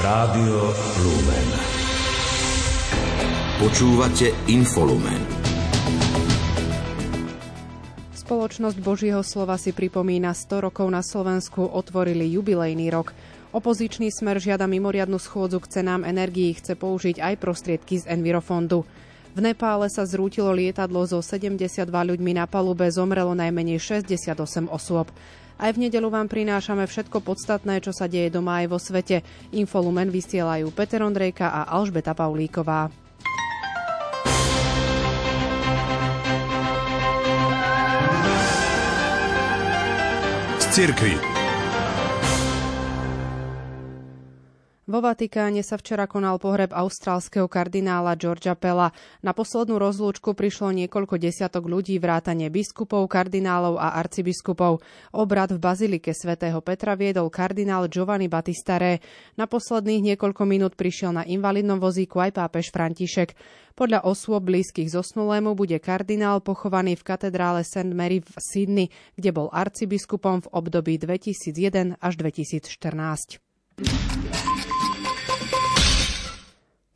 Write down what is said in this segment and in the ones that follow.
Rádio Lumen. Počúvate Infolumen. Spoločnosť Božieho slova si pripomína 100 rokov na Slovensku, otvorili jubilejný rok. Opozičný smer žiada mimoriadnu schôdzu k cenám energií, chce použiť aj prostriedky z Envirofondu. V Nepále sa zrútilo lietadlo so 72 ľuďmi na palube, zomrelo najmenej 68 osôb. Aj v nedelu vám prinášame všetko podstatné, čo sa deje doma aj vo svete. Infolumen vysielajú Peter Ondrejka a Alžbeta Paulíková. Z. Vo Vatikáne sa včera konal pohreb austrálskeho kardinála Georgia Pella. Na poslednú rozlúčku prišlo niekoľko desiatok ľudí, vrátane biskupov, kardinálov a arcibiskupov. Obrad v bazilike svätého Petra viedol kardinál Giovanni Battistare. Na posledných niekoľko minút prišiel na invalidnom vozíku aj pápež František. Podľa osôb blízkych zosnulému bude kardinál pochovaný v katedrále St. Mary v Sydney, kde bol arcibiskupom v období 2001 až 2014.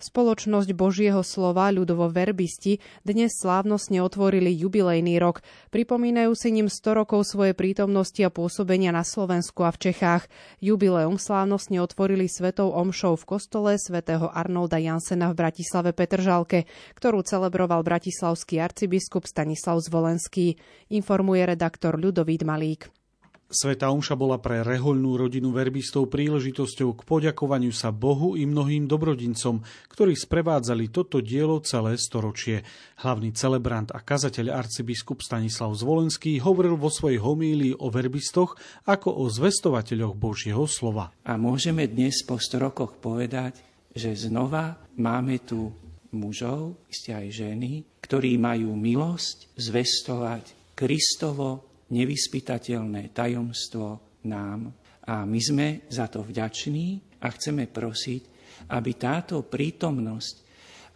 Spoločnosť Božieho slova ľudovo verbisti dnes slávnostne otvorili jubilejný rok. Pripomínajú si ním 100 rokov svojej prítomnosti a pôsobenia na Slovensku a v Čechách. Jubileum slávnostne otvorili svetou omšou v kostole svätého Arnolda Jansena v Bratislave Petržalke, ktorú celebroval bratislavský arcibiskup Stanislav Zvolenský, informuje redaktor Ľudovít Malík. Sveta Omša bola pre rehoľnú rodinu verbistov príležitosťou k poďakovaniu sa Bohu i mnohým dobrodincom, ktorí sprevádzali toto dielo celé storočie. Hlavný celebrant a kazateľ arcibiskup Stanislav Zvolenský hovoril vo svojej homílii o verbistoch ako o zvestovateľoch Božieho slova. A môžeme dnes po 100 rokoch povedať, že znova máme tu mužov, isté aj ženy, ktorí majú milosť zvestovať Kristovo nevyspytateľné tajomstvo nám. A my sme za to vďační a chceme prosiť, aby táto prítomnosť,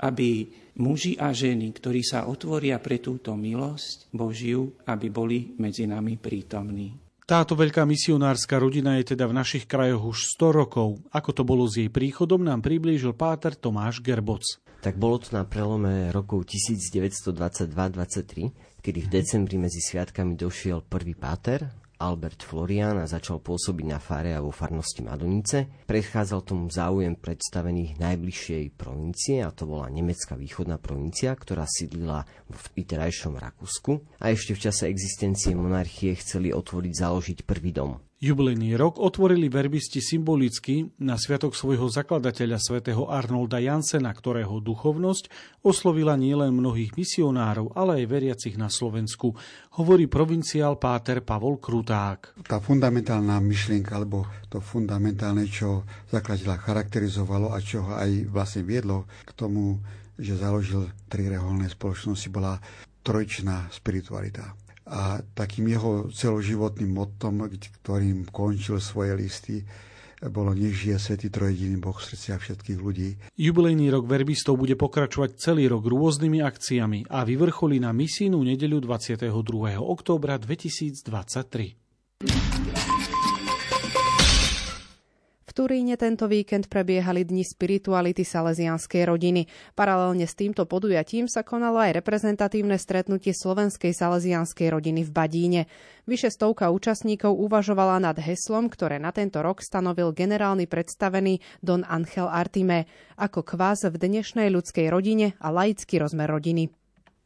aby muži a ženy, ktorí sa otvoria pre túto milosť Božiu, aby boli medzi nami prítomní. Táto veľká misionárska rodina je teda v našich krajoch už 100 rokov. Ako to bolo s jej príchodom, nám priblížil páter Tomáš Gerboc. Tak bolo to na prelome rokov 1922-23, kedy v decembri medzi sviatkami došiel prvý páter, Albert Florian a začal pôsobiť na fare a vo farnosti Madonice. Predchádzal tomu záujem predstavených najbližšej provincie, a to bola nemecká východná provincia, ktorá sídlila v vyterajšom Rakúsku. A ešte v čase existencie monarchie chceli otvoriť založiť prvý dom. Jubilejný rok otvorili verbisti symbolicky na sviatok svojho zakladateľa svätého Arnolda Jansena, ktorého duchovnosť oslovila nielen mnohých misionárov, ale aj veriacich na Slovensku, hovorí provinciál Páter Pavol Kruták. Tá fundamentálna myšlienka, alebo to fundamentálne, čo zakladateľa charakterizovalo a čo ho aj vlastne viedlo k tomu, že založil tri reholné spoločnosti, bola trojčná spiritualita a takým jeho celoživotným mottom, ktorým končil svoje listy, bolo nech žije Svetý Trojediný Boh v srdciach všetkých ľudí. Jubilejný rok verbistov bude pokračovať celý rok rôznymi akciami a vyvrcholí na misijnú nedeľu 22. októbra 2023. Turíne tento víkend prebiehali dni spirituality salesianskej rodiny. Paralelne s týmto podujatím sa konalo aj reprezentatívne stretnutie slovenskej salesianskej rodiny v Badíne. Vyše stovka účastníkov uvažovala nad heslom, ktoré na tento rok stanovil generálny predstavený Don Angel Artime ako kvás v dnešnej ľudskej rodine a laický rozmer rodiny.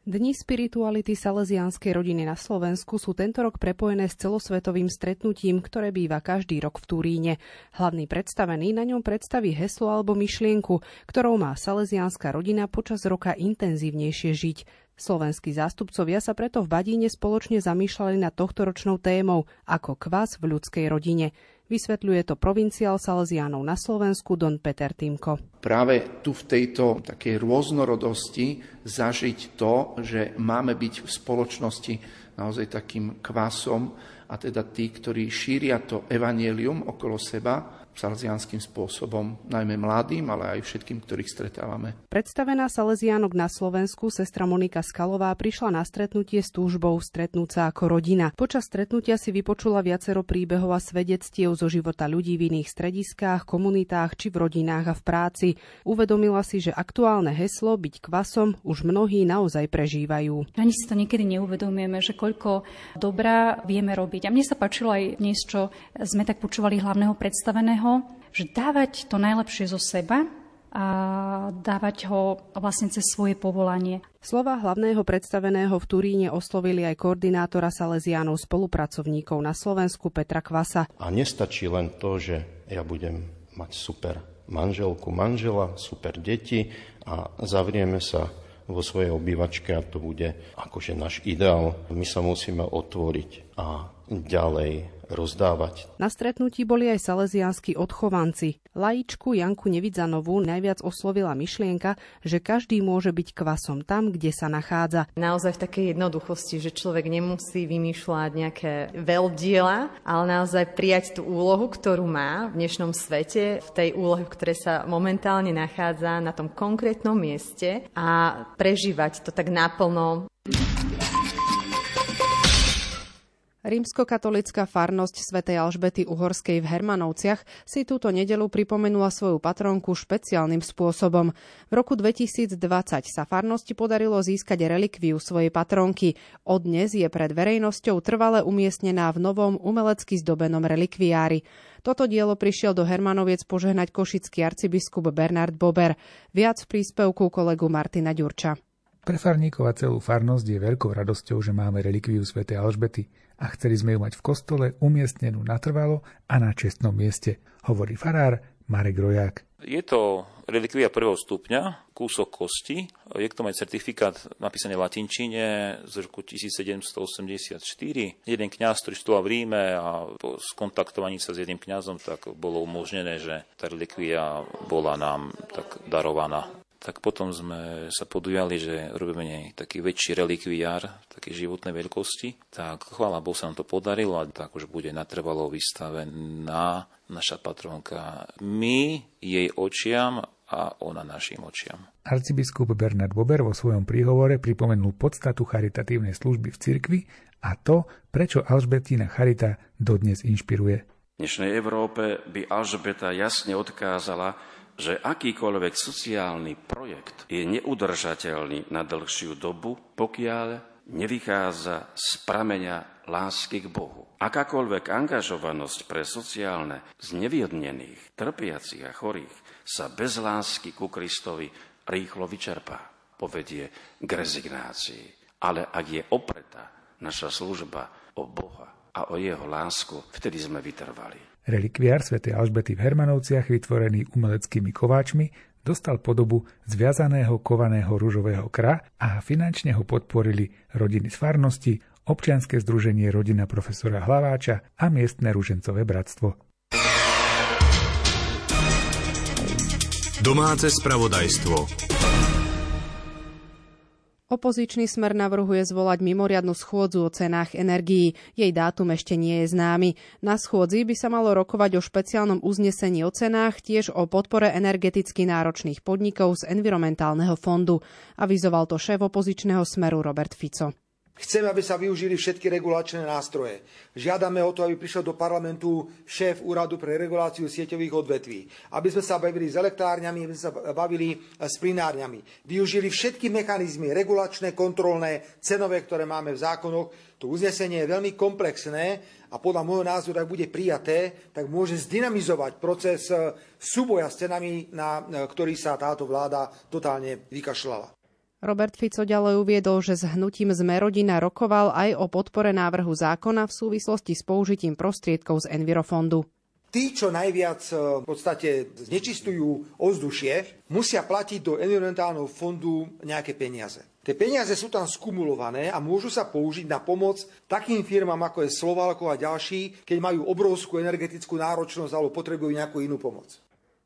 Dni spirituality salesianskej rodiny na Slovensku sú tento rok prepojené s celosvetovým stretnutím, ktoré býva každý rok v Turíne. Hlavný predstavený na ňom predstaví heslo alebo myšlienku, ktorou má salesianská rodina počas roka intenzívnejšie žiť. Slovenskí zástupcovia sa preto v Badíne spoločne zamýšľali nad tohtoročnou témou ako kvas v ľudskej rodine. Vysvetľuje to provinciál Salesiánov na Slovensku Don Peter Týmko. Práve tu v tejto takej rôznorodosti zažiť to, že máme byť v spoločnosti naozaj takým kvasom a teda tí, ktorí šíria to evanielium okolo seba, salesianským spôsobom, najmä mladým, ale aj všetkým, ktorých stretávame. Predstavená Salesiánok na Slovensku, sestra Monika Skalová, prišla na stretnutie s túžbou stretnúť sa ako rodina. Počas stretnutia si vypočula viacero príbehov a svedectiev zo života ľudí v iných strediskách, komunitách či v rodinách a v práci. Uvedomila si, že aktuálne heslo byť kvasom už mnohí naozaj prežívajú. Ani si to niekedy neuvedomujeme, že koľko dobrá vieme robiť. A mne sa páčilo aj dnes, čo sme tak počúvali hlavného predstaveného iného, že dávať to najlepšie zo seba a dávať ho vlastne cez svoje povolanie. Slova hlavného predstaveného v Turíne oslovili aj koordinátora Salesiánov spolupracovníkov na Slovensku Petra Kvasa. A nestačí len to, že ja budem mať super manželku, manžela, super deti a zavrieme sa vo svojej obývačke a to bude akože náš ideál. My sa musíme otvoriť a ďalej rozdávať. Na stretnutí boli aj salesianskí odchovanci. Laičku Janku Nevidzanovú najviac oslovila myšlienka, že každý môže byť kvasom tam, kde sa nachádza. Naozaj v takej jednoduchosti, že človek nemusí vymýšľať nejaké veľdiela, ale naozaj prijať tú úlohu, ktorú má v dnešnom svete, v tej úlohe, v ktorej sa momentálne nachádza na tom konkrétnom mieste a prežívať to tak naplno. Rímskokatolická farnosť svätej Alžbety Uhorskej v Hermanovciach si túto nedelu pripomenula svoju patronku špeciálnym spôsobom. V roku 2020 sa farnosti podarilo získať relikviu svojej patronky. Od dnes je pred verejnosťou trvale umiestnená v novom umelecky zdobenom relikviári. Toto dielo prišiel do Hermanoviec požehnať košický arcibiskup Bernard Bober. Viac v príspevku kolegu Martina Ďurča. Pre farníkov a celú farnosť je veľkou radosťou, že máme relikviu svätej Alžbety a chceli sme ju mať v kostole umiestnenú natrvalo a na čestnom mieste, hovorí farár Marek Roják. Je to relikvia prvého stupňa, kúsok kosti. Je k tomu aj certifikát napísaný v latinčine z roku 1784. Jeden kňaz, ktorý študoval v Ríme a po skontaktovaní sa s jedným kňazom, tak bolo umožnené, že tá relikvia bola nám tak darovaná tak potom sme sa podujali, že robíme nej taký väčší relikviár, také životnej veľkosti. Tak chvála Bohu sa nám to podarilo a tak už bude natrvalo vystavená naša patronka. My jej očiam a ona našim očiam. Arcibiskup Bernard Bober vo svojom príhovore pripomenul podstatu charitatívnej služby v cirkvi a to, prečo Alžbetína charita dodnes inšpiruje. V dnešnej Európe by Alžbeta jasne odkázala, že akýkoľvek sociálny projekt je neudržateľný na dlhšiu dobu, pokiaľ nevychádza z prameňa lásky k Bohu. Akákoľvek angažovanosť pre sociálne zneviednených, trpiacich a chorých sa bez lásky ku Kristovi rýchlo vyčerpá, povedie k rezignácii. Ale ak je opretá naša služba o Boha a o jeho lásku, vtedy sme vytrvali. Relikviár Sv. Alžbety v Hermanovciach, vytvorený umeleckými kováčmi, dostal podobu zviazaného kovaného rúžového kra a finančne ho podporili rodiny z farnosti, občianske združenie rodina profesora Hlaváča a miestne ružencové bratstvo. Domáce spravodajstvo. Opozičný smer navrhuje zvolať mimoriadnu schôdzu o cenách energií. Jej dátum ešte nie je známy. Na schôdzi by sa malo rokovať o špeciálnom uznesení o cenách, tiež o podpore energeticky náročných podnikov z environmentálneho fondu. Avizoval to šéf opozičného smeru Robert Fico. Chceme, aby sa využili všetky regulačné nástroje. Žiadame o to, aby prišiel do parlamentu šéf úradu pre reguláciu sieťových odvetví. Aby sme sa bavili s elektrárňami, aby sme sa bavili s plinárňami. Využili všetky mechanizmy regulačné, kontrolné, cenové, ktoré máme v zákonoch. To uznesenie je veľmi komplexné a podľa môjho názoru, ak bude prijaté, tak môže zdynamizovať proces súboja s cenami, na ktorý sa táto vláda totálne vykašľala. Robert Fico ďalej uviedol, že s hnutím sme rodina rokoval aj o podpore návrhu zákona v súvislosti s použitím prostriedkov z Envirofondu. Tí, čo najviac e, v podstate znečistujú ovzdušie, musia platiť do environmentálneho fondu nejaké peniaze. Tie peniaze sú tam skumulované a môžu sa použiť na pomoc takým firmám, ako je Slovalko a ďalší, keď majú obrovskú energetickú náročnosť alebo potrebujú nejakú inú pomoc.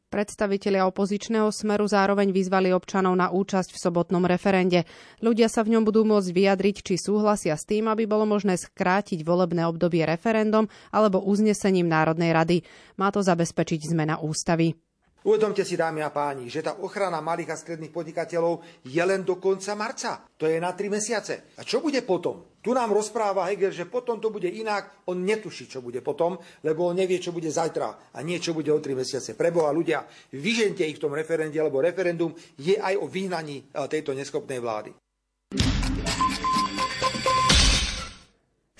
Predstavitelia opozičného smeru zároveň vyzvali občanov na účasť v sobotnom referende. Ľudia sa v ňom budú môcť vyjadriť, či súhlasia s tým, aby bolo možné skrátiť volebné obdobie referendum alebo uznesením Národnej rady. Má to zabezpečiť zmena ústavy. Uvedomte si, dámy a páni, že tá ochrana malých a stredných podnikateľov je len do konca marca. To je na tri mesiace. A čo bude potom? Tu nám rozpráva Heger, že potom to bude inak. On netuší, čo bude potom, lebo on nevie, čo bude zajtra a nie, čo bude o tri mesiace. Preboha ľudia, vyžente ich v tom referende, lebo referendum je aj o vyhnaní e, tejto neschopnej vlády.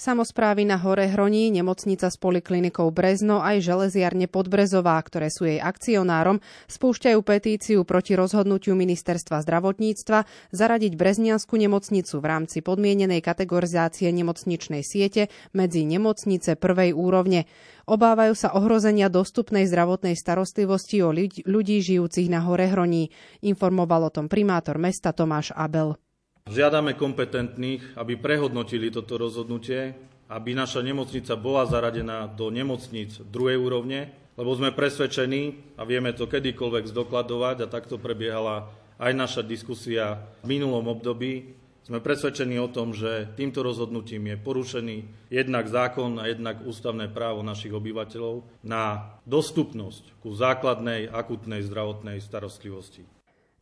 Samozprávy na Hore Hroní, nemocnica s poliklinikou Brezno aj železiarne Podbrezová, ktoré sú jej akcionárom, spúšťajú petíciu proti rozhodnutiu ministerstva zdravotníctva zaradiť Brezniansku nemocnicu v rámci podmienenej kategorizácie nemocničnej siete medzi nemocnice prvej úrovne. Obávajú sa ohrozenia dostupnej zdravotnej starostlivosti o ľudí žijúcich na Hore Hroní, informoval o tom primátor mesta Tomáš Abel. Žiadame kompetentných, aby prehodnotili toto rozhodnutie, aby naša nemocnica bola zaradená do nemocníc druhej úrovne, lebo sme presvedčení a vieme to kedykoľvek zdokladovať a takto prebiehala aj naša diskusia v minulom období. Sme presvedčení o tom, že týmto rozhodnutím je porušený jednak zákon a jednak ústavné právo našich obyvateľov na dostupnosť ku základnej akutnej zdravotnej starostlivosti.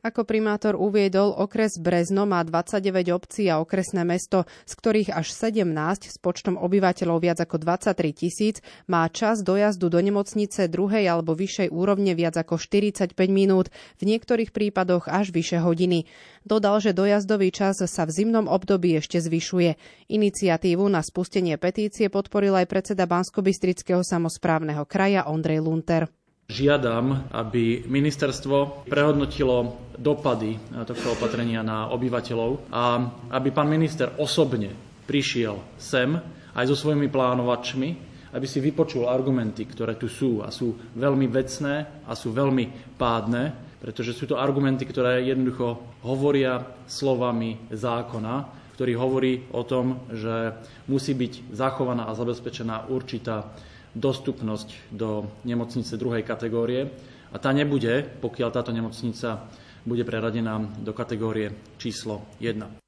Ako primátor uviedol, okres Brezno má 29 obcí a okresné mesto, z ktorých až 17 s počtom obyvateľov viac ako 23 tisíc má čas dojazdu do nemocnice druhej alebo vyššej úrovne viac ako 45 minút, v niektorých prípadoch až vyše hodiny. Dodal, že dojazdový čas sa v zimnom období ešte zvyšuje. Iniciatívu na spustenie petície podporil aj predseda Banskobystrického samozprávneho kraja Ondrej Lunter. Žiadam, aby ministerstvo prehodnotilo dopady tohto opatrenia na obyvateľov a aby pán minister osobne prišiel sem aj so svojimi plánovačmi, aby si vypočul argumenty, ktoré tu sú a sú veľmi vecné a sú veľmi pádne, pretože sú to argumenty, ktoré jednoducho hovoria slovami zákona, ktorý hovorí o tom, že musí byť zachovaná a zabezpečená určitá dostupnosť do nemocnice druhej kategórie a tá nebude, pokiaľ táto nemocnica bude preradená do kategórie číslo 1.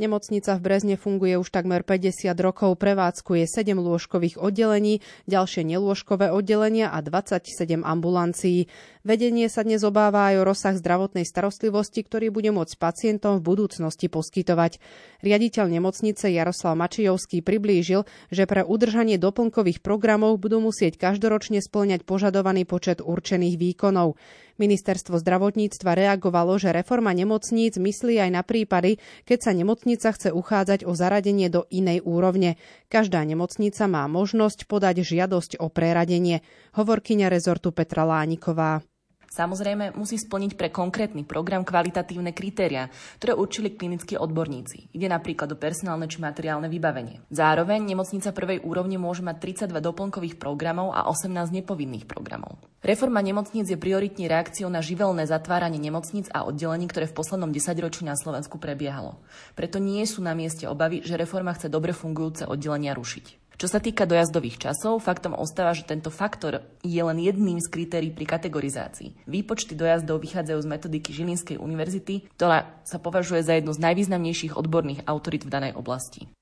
Nemocnica v Brezne funguje už takmer 50 rokov, prevádzkuje 7 lôžkových oddelení, ďalšie nelôžkové oddelenia a 27 ambulancií. Vedenie sa dnes obáva aj o rozsah zdravotnej starostlivosti, ktorý bude môcť pacientom v budúcnosti poskytovať. Riaditeľ nemocnice Jaroslav Mačijovský priblížil, že pre udržanie doplnkových programov budú musieť každoročne splňať požadovaný počet určených výkonov. Ministerstvo zdravotníctva reagovalo, že reforma nemocníc myslí aj na prípady, keď sa nemocnica chce uchádzať o zaradenie do inej úrovne. Každá nemocnica má možnosť podať žiadosť o preradenie. Hovorkyňa rezortu Petra Lániková. Samozrejme, musí splniť pre konkrétny program kvalitatívne kritéria, ktoré určili klinickí odborníci. Ide napríklad o personálne či materiálne vybavenie. Zároveň nemocnica prvej úrovne môže mať 32 doplnkových programov a 18 nepovinných programov. Reforma nemocníc je prioritne reakciou na živelné zatváranie nemocníc a oddelení, ktoré v poslednom desaťročí na Slovensku prebiehalo. Preto nie sú na mieste obavy, že reforma chce dobre fungujúce oddelenia rušiť. Čo sa týka dojazdových časov, faktom ostáva, že tento faktor je len jedným z kritérií pri kategorizácii. Výpočty dojazdov vychádzajú z metodiky Žilinskej univerzity, ktorá sa považuje za jednu z najvýznamnejších odborných autorít v danej oblasti.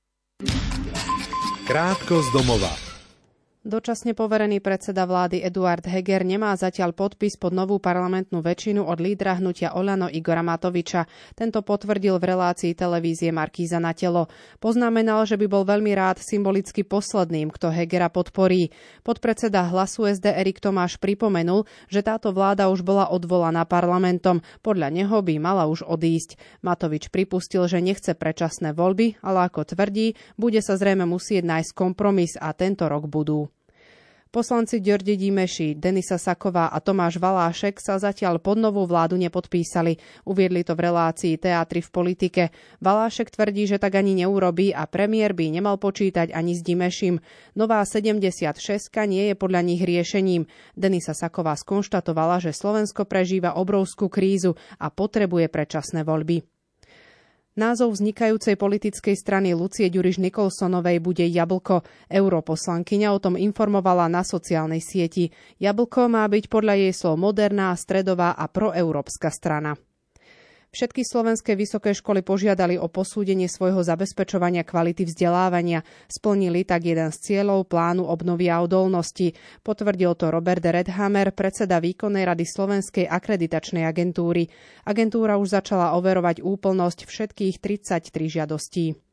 Krátko z domova. Dočasne poverený predseda vlády Eduard Heger nemá zatiaľ podpis pod novú parlamentnú väčšinu od lídra hnutia Olano Igora Matoviča. Tento potvrdil v relácii televízie Markíza na telo. Poznamenal, že by bol veľmi rád symbolicky posledným, kto Hegera podporí. Podpredseda hlasu SD Erik Tomáš pripomenul, že táto vláda už bola odvolaná parlamentom. Podľa neho by mala už odísť. Matovič pripustil, že nechce predčasné voľby, ale ako tvrdí, bude sa zrejme musieť nájsť kompromis a tento rok budú. Poslanci Ďordi Dimeši, Denisa Saková a Tomáš Valášek sa zatiaľ pod novú vládu nepodpísali. Uviedli to v relácii Teatry v politike. Valášek tvrdí, že tak ani neurobí a premiér by nemal počítať ani s Dimešim. Nová 76 nie je podľa nich riešením. Denisa Saková skonštatovala, že Slovensko prežíva obrovskú krízu a potrebuje predčasné voľby. Názov vznikajúcej politickej strany Lucie Ďuriš Nikolsonovej bude Jablko. Europoslankyňa o tom informovala na sociálnej sieti. Jablko má byť podľa jej slov moderná, stredová a proeurópska strana. Všetky slovenské vysoké školy požiadali o posúdenie svojho zabezpečovania kvality vzdelávania. Splnili tak jeden z cieľov plánu obnovy a odolnosti. Potvrdil to Robert Redhammer, predseda výkonnej rady Slovenskej akreditačnej agentúry. Agentúra už začala overovať úplnosť všetkých 33 žiadostí.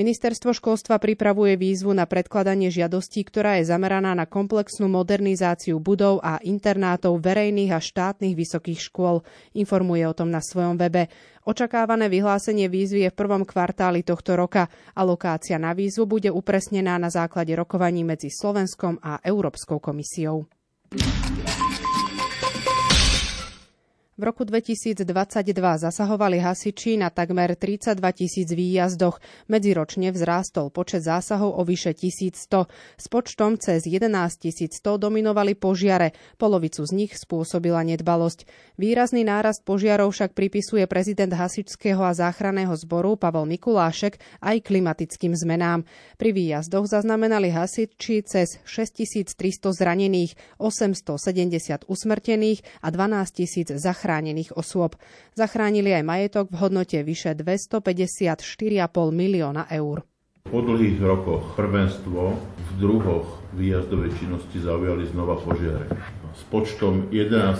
Ministerstvo školstva pripravuje výzvu na predkladanie žiadostí, ktorá je zameraná na komplexnú modernizáciu budov a internátov verejných a štátnych vysokých škôl. Informuje o tom na svojom webe. Očakávané vyhlásenie výzvy je v prvom kvartáli tohto roka a lokácia na výzvu bude upresnená na základe rokovaní medzi Slovenskom a Európskou komisiou. V roku 2022 zasahovali hasiči na takmer 32 tisíc výjazdoch. Medziročne vzrástol počet zásahov o vyše 1100. S počtom cez 11 100 dominovali požiare. Polovicu z nich spôsobila nedbalosť. Výrazný nárast požiarov však pripisuje prezident hasičského a záchranného zboru Pavel Mikulášek aj klimatickým zmenám. Pri výjazdoch zaznamenali hasiči cez 6300 zranených, 870 usmrtených a 12 tisíc zachránených zachránených osôb. Zachránili aj majetok v hodnote vyše 254,5 milióna eur. Po dlhých rokoch prvenstvo v druhoch výjazdovej činnosti zaujali znova požiare s počtom 11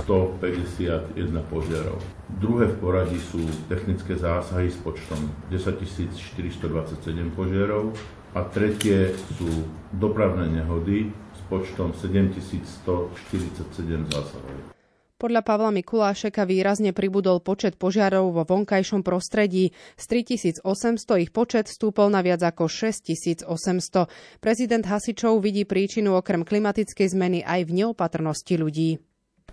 151 požiarov. Druhé v poradí sú technické zásahy s počtom 10 427 požiarov a tretie sú dopravné nehody s počtom 7147 zásahov. Podľa Pavla Mikulášeka výrazne pribudol počet požiarov vo vonkajšom prostredí. Z 3800 ich počet stúpol na viac ako 6800. Prezident Hasičov vidí príčinu okrem klimatickej zmeny aj v neopatrnosti ľudí.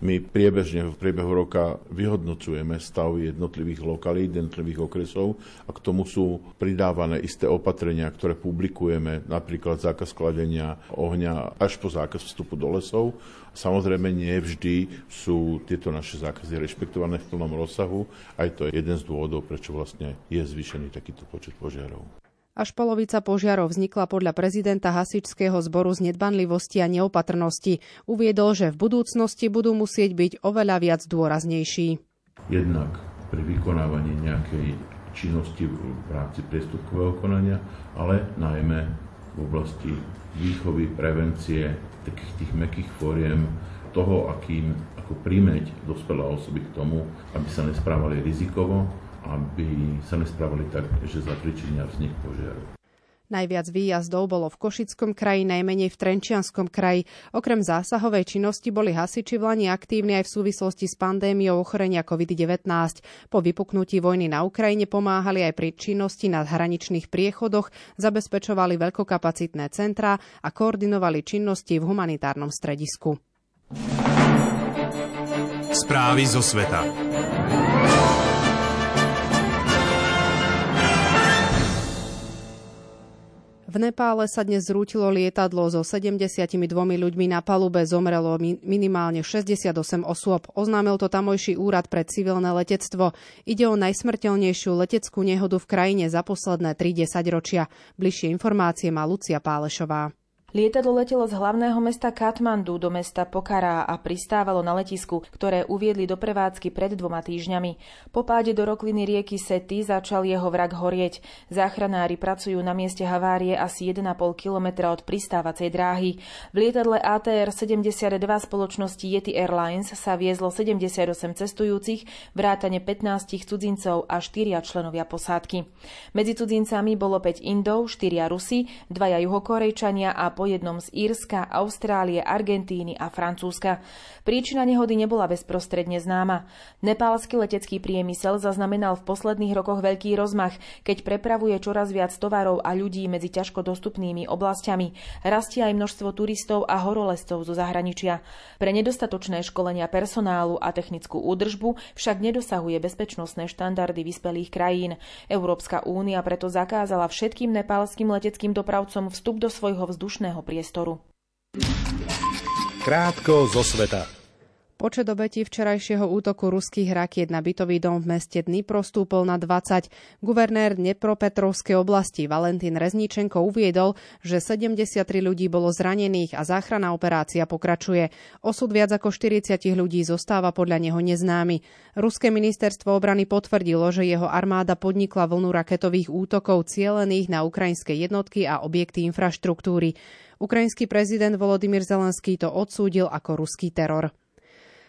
My priebežne v priebehu roka vyhodnocujeme stav jednotlivých lokalít, jednotlivých okresov a k tomu sú pridávané isté opatrenia, ktoré publikujeme, napríklad zákaz skladenia ohňa až po zákaz vstupu do lesov. Samozrejme, nie vždy sú tieto naše zákazy rešpektované v plnom rozsahu. Aj to je jeden z dôvodov, prečo vlastne je zvýšený takýto počet požiarov. Až polovica požiarov vznikla podľa prezidenta hasičského zboru z nedbanlivosti a neopatrnosti. Uviedol, že v budúcnosti budú musieť byť oveľa viac dôraznejší. Jednak pri vykonávaní nejakej činnosti v rámci priestupkového konania, ale najmä v oblasti výchovy, prevencie, takých tých mekých fóriem, toho, akým, ako príjmeť dospelé osoby k tomu, aby sa nesprávali rizikovo, aby sa nespravili tak, že zapričinia vznik požiaru. Najviac výjazdov bolo v Košickom kraji, najmenej v Trenčianskom kraji. Okrem zásahovej činnosti boli hasiči v Lani aktívni aj v súvislosti s pandémiou ochorenia COVID-19. Po vypuknutí vojny na Ukrajine pomáhali aj pri činnosti na hraničných priechodoch, zabezpečovali veľkokapacitné centrá a koordinovali činnosti v humanitárnom stredisku. Správy zo sveta. V Nepále sa dnes zrútilo lietadlo so 72 ľuďmi na palube, zomrelo minimálne 68 osôb. Oznámil to tamojší úrad pre civilné letectvo. Ide o najsmrteľnejšiu leteckú nehodu v krajine za posledné 30 ročia. Bližšie informácie má Lucia Pálešová. Lietadlo letelo z hlavného mesta Katmandu do mesta Pokhara a pristávalo na letisku, ktoré uviedli do prevádzky pred dvoma týždňami. Po páde do rokliny rieky Sety začal jeho vrak horieť. Záchranári pracujú na mieste havárie asi 1,5 kilometra od pristávacej dráhy. V lietadle ATR 72 spoločnosti Yeti Airlines sa viezlo 78 cestujúcich, vrátane 15 cudzincov a 4 členovia posádky. Medzi cudzincami bolo 5 Indov, 4 Rusi, dvaja juhokorejčania a po jednom z Írska, Austrálie, Argentíny a Francúzska. Príčina nehody nebola bezprostredne známa. Nepálsky letecký priemysel zaznamenal v posledných rokoch veľký rozmach, keď prepravuje čoraz viac tovarov a ľudí medzi ťažko dostupnými oblastiami. Rastie aj množstvo turistov a horolezcov zo zahraničia. Pre nedostatočné školenia personálu a technickú údržbu však nedosahuje bezpečnostné štandardy vyspelých krajín. Európska únia preto zakázala všetkým nepálskym leteckým dopravcom vstup do svojho vzdušného priestoru. Krátko zo sveta. Počet obetí včerajšieho útoku ruských rakiet na bytový dom v meste Dnipro stúpol na 20. Guvernér Dnepropetrovskej oblasti Valentín Rezničenko uviedol, že 73 ľudí bolo zranených a záchranná operácia pokračuje. Osud viac ako 40 ľudí zostáva podľa neho neznámy. Ruské ministerstvo obrany potvrdilo, že jeho armáda podnikla vlnu raketových útokov cielených na ukrajinské jednotky a objekty infraštruktúry. Ukrajinský prezident Volodymyr Zelenský to odsúdil ako ruský teror.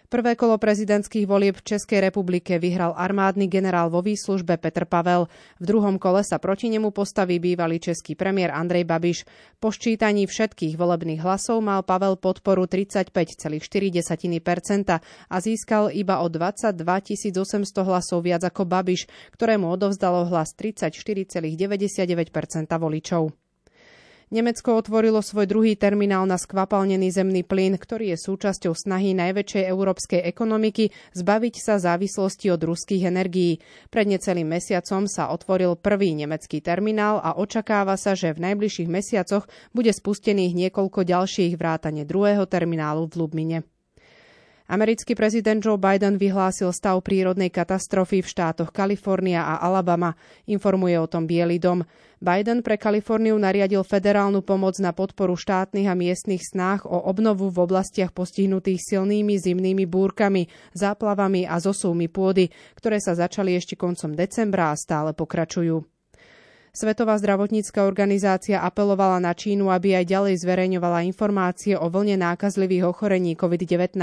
Prvé kolo prezidentských volieb v Českej republike vyhral armádny generál vo výslužbe Petr Pavel. V druhom kole sa proti nemu postaví bývalý český premiér Andrej Babiš. Po ščítaní všetkých volebných hlasov mal Pavel podporu 35,4% a získal iba o 22 800 hlasov viac ako Babiš, ktorému odovzdalo hlas 34,99% voličov. Nemecko otvorilo svoj druhý terminál na skvapalnený zemný plyn, ktorý je súčasťou snahy najväčšej európskej ekonomiky zbaviť sa závislosti od ruských energií. Pred necelým mesiacom sa otvoril prvý nemecký terminál a očakáva sa, že v najbližších mesiacoch bude spustených niekoľko ďalších vrátane druhého terminálu v Lubmine. Americký prezident Joe Biden vyhlásil stav prírodnej katastrofy v štátoch Kalifornia a Alabama. Informuje o tom Bielý dom. Biden pre Kaliforniu nariadil federálnu pomoc na podporu štátnych a miestnych snách o obnovu v oblastiach postihnutých silnými zimnými búrkami, záplavami a zosúmi pôdy, ktoré sa začali ešte koncom decembra a stále pokračujú. Svetová zdravotnícka organizácia apelovala na Čínu, aby aj ďalej zverejňovala informácie o vlne nákazlivých ochorení COVID-19.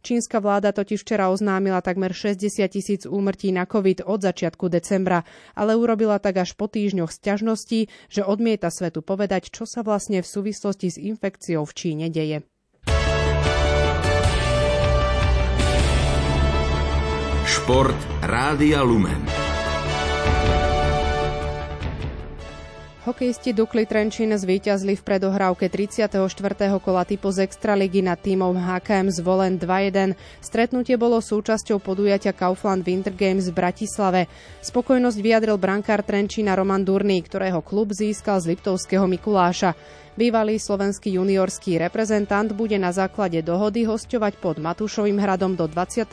Čínska vláda totiž včera oznámila takmer 60 tisíc úmrtí na COVID od začiatku decembra, ale urobila tak až po týždňoch sťažností, že odmieta svetu povedať, čo sa vlastne v súvislosti s infekciou v Číne deje. Šport Rádia Lumen. Hokejisti Dukli Trenčín zvíťazli v predohrávke 34. kola typu z Extraligy nad týmom HKM zvolen 2-1. Stretnutie bolo súčasťou podujatia Kaufland Winter Games v Bratislave. Spokojnosť vyjadril brankár Trenčína Roman Durný, ktorého klub získal z Liptovského Mikuláša. Bývalý slovenský juniorský reprezentant bude na základe dohody hostovať pod Matúšovým hradom do 26.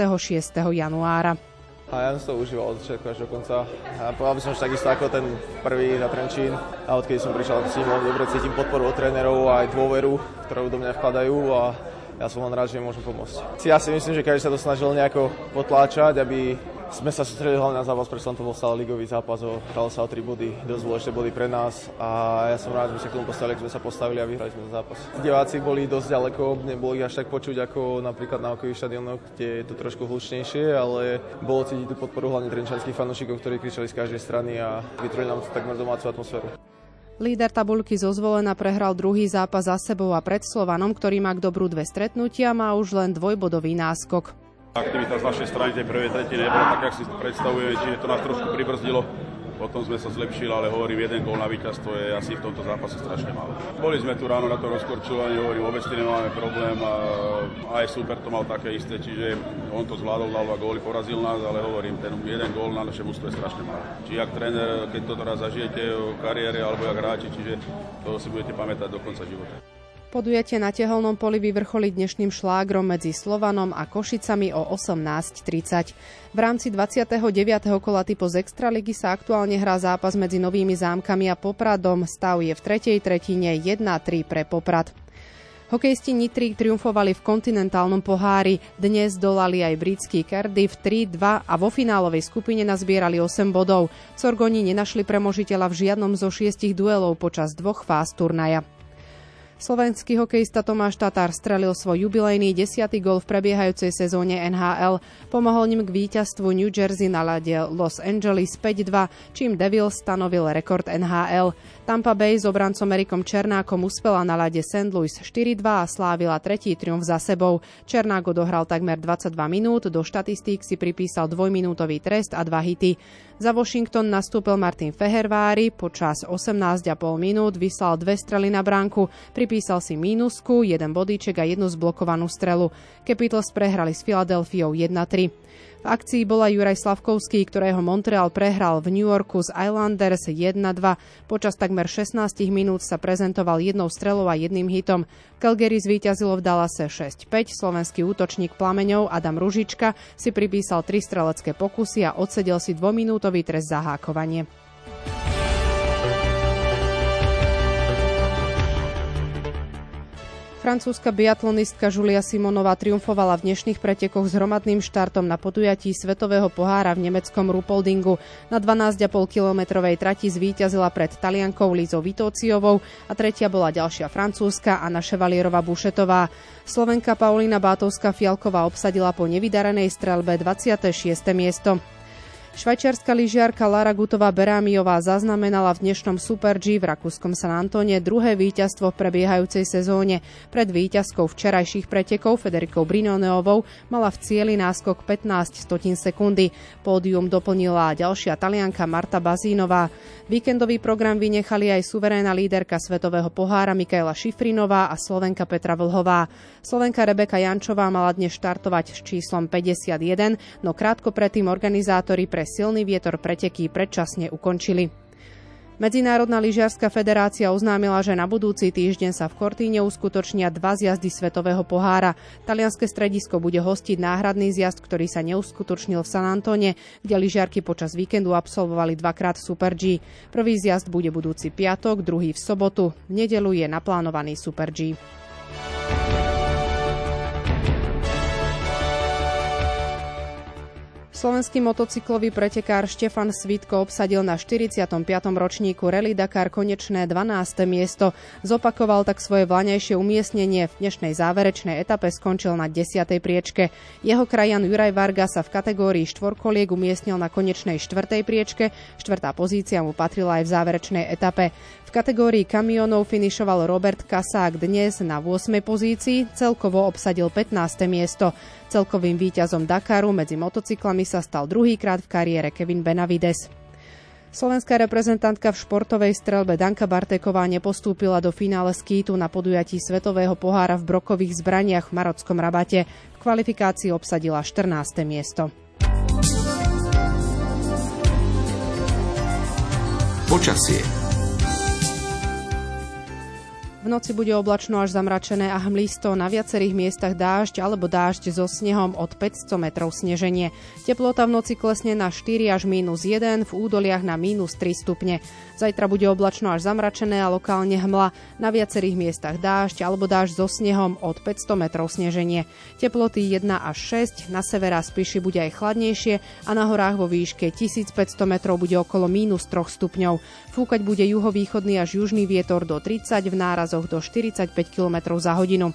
januára. A ja som to užíval od začiatku až do konca. A povedal by som, že takisto ako ten prvý na Trenčín. A odkedy som prišiel, si veľmi dobre cítim podporu od trénerov a aj dôveru, ktorú do mňa vkladajú a ja som len rád, že im môžem pomôcť. Ja si myslím, že každý sa to snažil nejako potláčať, aby sme sa sústredili hlavne na zápas, pretože to bol stále ligový zápas, hralo sa o tri body, dosť dôležité body pre nás a ja som rád, že sme sa k tomu postavili, sme sa postavili a vyhrali sme zápas. Diváci boli dosť ďaleko, nebolo ich až tak počuť ako napríklad na okových štadionoch, kde je to trošku hlučnejšie, ale bolo cítiť tú podporu hlavne trenčanských fanúšikov, ktorí kričali z každej strany a vytvorili nám takmer domácu atmosféru. Líder tabulky zo zvolena prehral druhý zápas za sebou a pred Slovanom, ktorý má k dobrú dve stretnutia, má už len dvojbodový náskok. Aktivita z našej strany tej prvej tretiny nebola tak, ako si predstavujeme, čiže to nás trošku pribrzdilo. Potom sme sa zlepšili, ale hovorím, jeden gól na víťazstvo je asi v tomto zápase strašne málo. Boli sme tu ráno na to rozkorčovaní, hovorím, vôbec nemáme problém a aj super to mal také isté, čiže on to zvládol, dal dva góly, porazil nás, ale hovorím, ten jeden gól na naše mústvo je strašne málo. Či jak tréner, keď to teraz zažijete v kariére alebo jak hráči, čiže to si budete pamätať do konca života. Podujatie na teholnom poli vyvrcholí dnešným šlágrom medzi Slovanom a Košicami o 18.30. V rámci 29. kola typu z Extraligy sa aktuálne hrá zápas medzi Novými zámkami a Popradom. Stav je v tretej tretine 1-3 pre Poprad. Hokejisti Nitry triumfovali v kontinentálnom pohári. Dnes dolali aj britský Cardiff 3-2 a vo finálovej skupine nazbierali 8 bodov. Sorgoni nenašli premožiteľa v žiadnom zo šiestich duelov počas dvoch fáz turnaja. Slovenský hokejista Tomáš Tatár strelil svoj jubilejný desiatý gol v prebiehajúcej sezóne NHL. Pomohol ním k víťazstvu New Jersey na lade Los Angeles 5-2, čím Devils stanovil rekord NHL. Tampa Bay s obrancom Erikom Černákom uspela na lade St. Louis 4-2 a slávila tretí triumf za sebou. Černák odohral takmer 22 minút, do štatistík si pripísal dvojminútový trest a dva hity. Za Washington nastúpil Martin Fehervári, počas 18,5 minút vyslal dve strely na bránku, pri Pripísal si mínusku, jeden bodíček a jednu zblokovanú strelu. Capitals prehrali s Filadelfiou 1-3. V akcii bola Juraj Slavkovský, ktorého Montreal prehral v New Yorku z Islanders 1-2. Počas takmer 16 minút sa prezentoval jednou strelou a jedným hitom. Calgary zvíťazilo v Dallase 6-5. Slovenský útočník plameňov Adam Ružička si pripísal tri strelecké pokusy a odsedel si dvominútový trest za hákovanie. Francúzska biatlonistka Julia Simonová triumfovala v dnešných pretekoch s hromadným štartom na podujatí Svetového pohára v nemeckom Rupoldingu. Na 12,5 kilometrovej trati zvíťazila pred Taliankou Lizou Vitóciovou a tretia bola ďalšia francúzska Anna Ševalierová Bušetová. Slovenka Paulina Bátovská Fialková obsadila po nevydarenej strelbe 26. miesto. Švajčiarska lyžiarka Lara Gutová Berámiová zaznamenala v dnešnom Super G v rakúskom San Antone druhé víťazstvo v prebiehajúcej sezóne. Pred víťazkou včerajších pretekov Federikou Brinoneovou mala v cieli náskok 15 stotín sekundy. Pódium doplnila ďalšia talianka Marta Bazínová. Víkendový program vynechali aj suverénna líderka Svetového pohára Mikaela Šifrinová a Slovenka Petra Vlhová. Slovenka Rebeka Jančová mala dnes štartovať s číslom 51, no krátko predtým organizátori pre silný vietor preteky predčasne ukončili. Medzinárodná lyžiarská federácia oznámila, že na budúci týždeň sa v Kortíne uskutočnia dva zjazdy Svetového pohára. Talianske stredisko bude hostiť náhradný zjazd, ktorý sa neuskutočnil v San Antone, kde lyžiarky počas víkendu absolvovali dvakrát Super G. Prvý zjazd bude budúci piatok, druhý v sobotu. V nedelu je naplánovaný Super G. Slovenský motocyklový pretekár Štefan Svitko obsadil na 45. ročníku Rally Dakar konečné 12. miesto. Zopakoval tak svoje vlaňajšie umiestnenie. V dnešnej záverečnej etape skončil na 10. priečke. Jeho krajan Juraj Varga sa v kategórii štvorkoliek umiestnil na konečnej 4. priečke. Štvrtá pozícia mu patrila aj v záverečnej etape kategórii kamionov finišoval Robert Kasák dnes na 8. pozícii, celkovo obsadil 15. miesto. Celkovým víťazom Dakaru medzi motocyklami sa stal druhýkrát v kariére Kevin Benavides. Slovenská reprezentantka v športovej strelbe Danka Barteková nepostúpila do finále skýtu na podujatí Svetového pohára v brokových zbraniach v Marockom rabate. V kvalifikácii obsadila 14. miesto. Počasie v noci bude oblačno až zamračené a hmlisto, na viacerých miestach dážď alebo dážď so snehom od 500 metrov sneženie. Teplota v noci klesne na 4 až minus 1, v údoliach na minus 3 stupne. Zajtra bude oblačno až zamračené a lokálne hmla, na viacerých miestach dážď alebo dážď so snehom od 500 metrov sneženie. Teploty 1 až 6, na severa spíši bude aj chladnejšie a na horách vo výške 1500 metrov bude okolo minus 3 stupňov. Fúkať bude juhovýchodný až južný vietor do 30 v náraz zákazoch do 45 km za hodinu.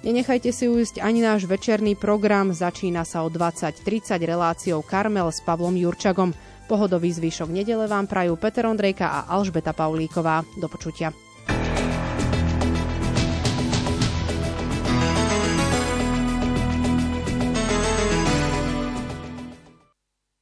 Nenechajte si ujsť ani náš večerný program, začína sa o 20.30 reláciou Karmel s Pavlom Jurčagom. Pohodový zvyšok nedele vám prajú Peter Ondrejka a Alžbeta Paulíková. Do počutia.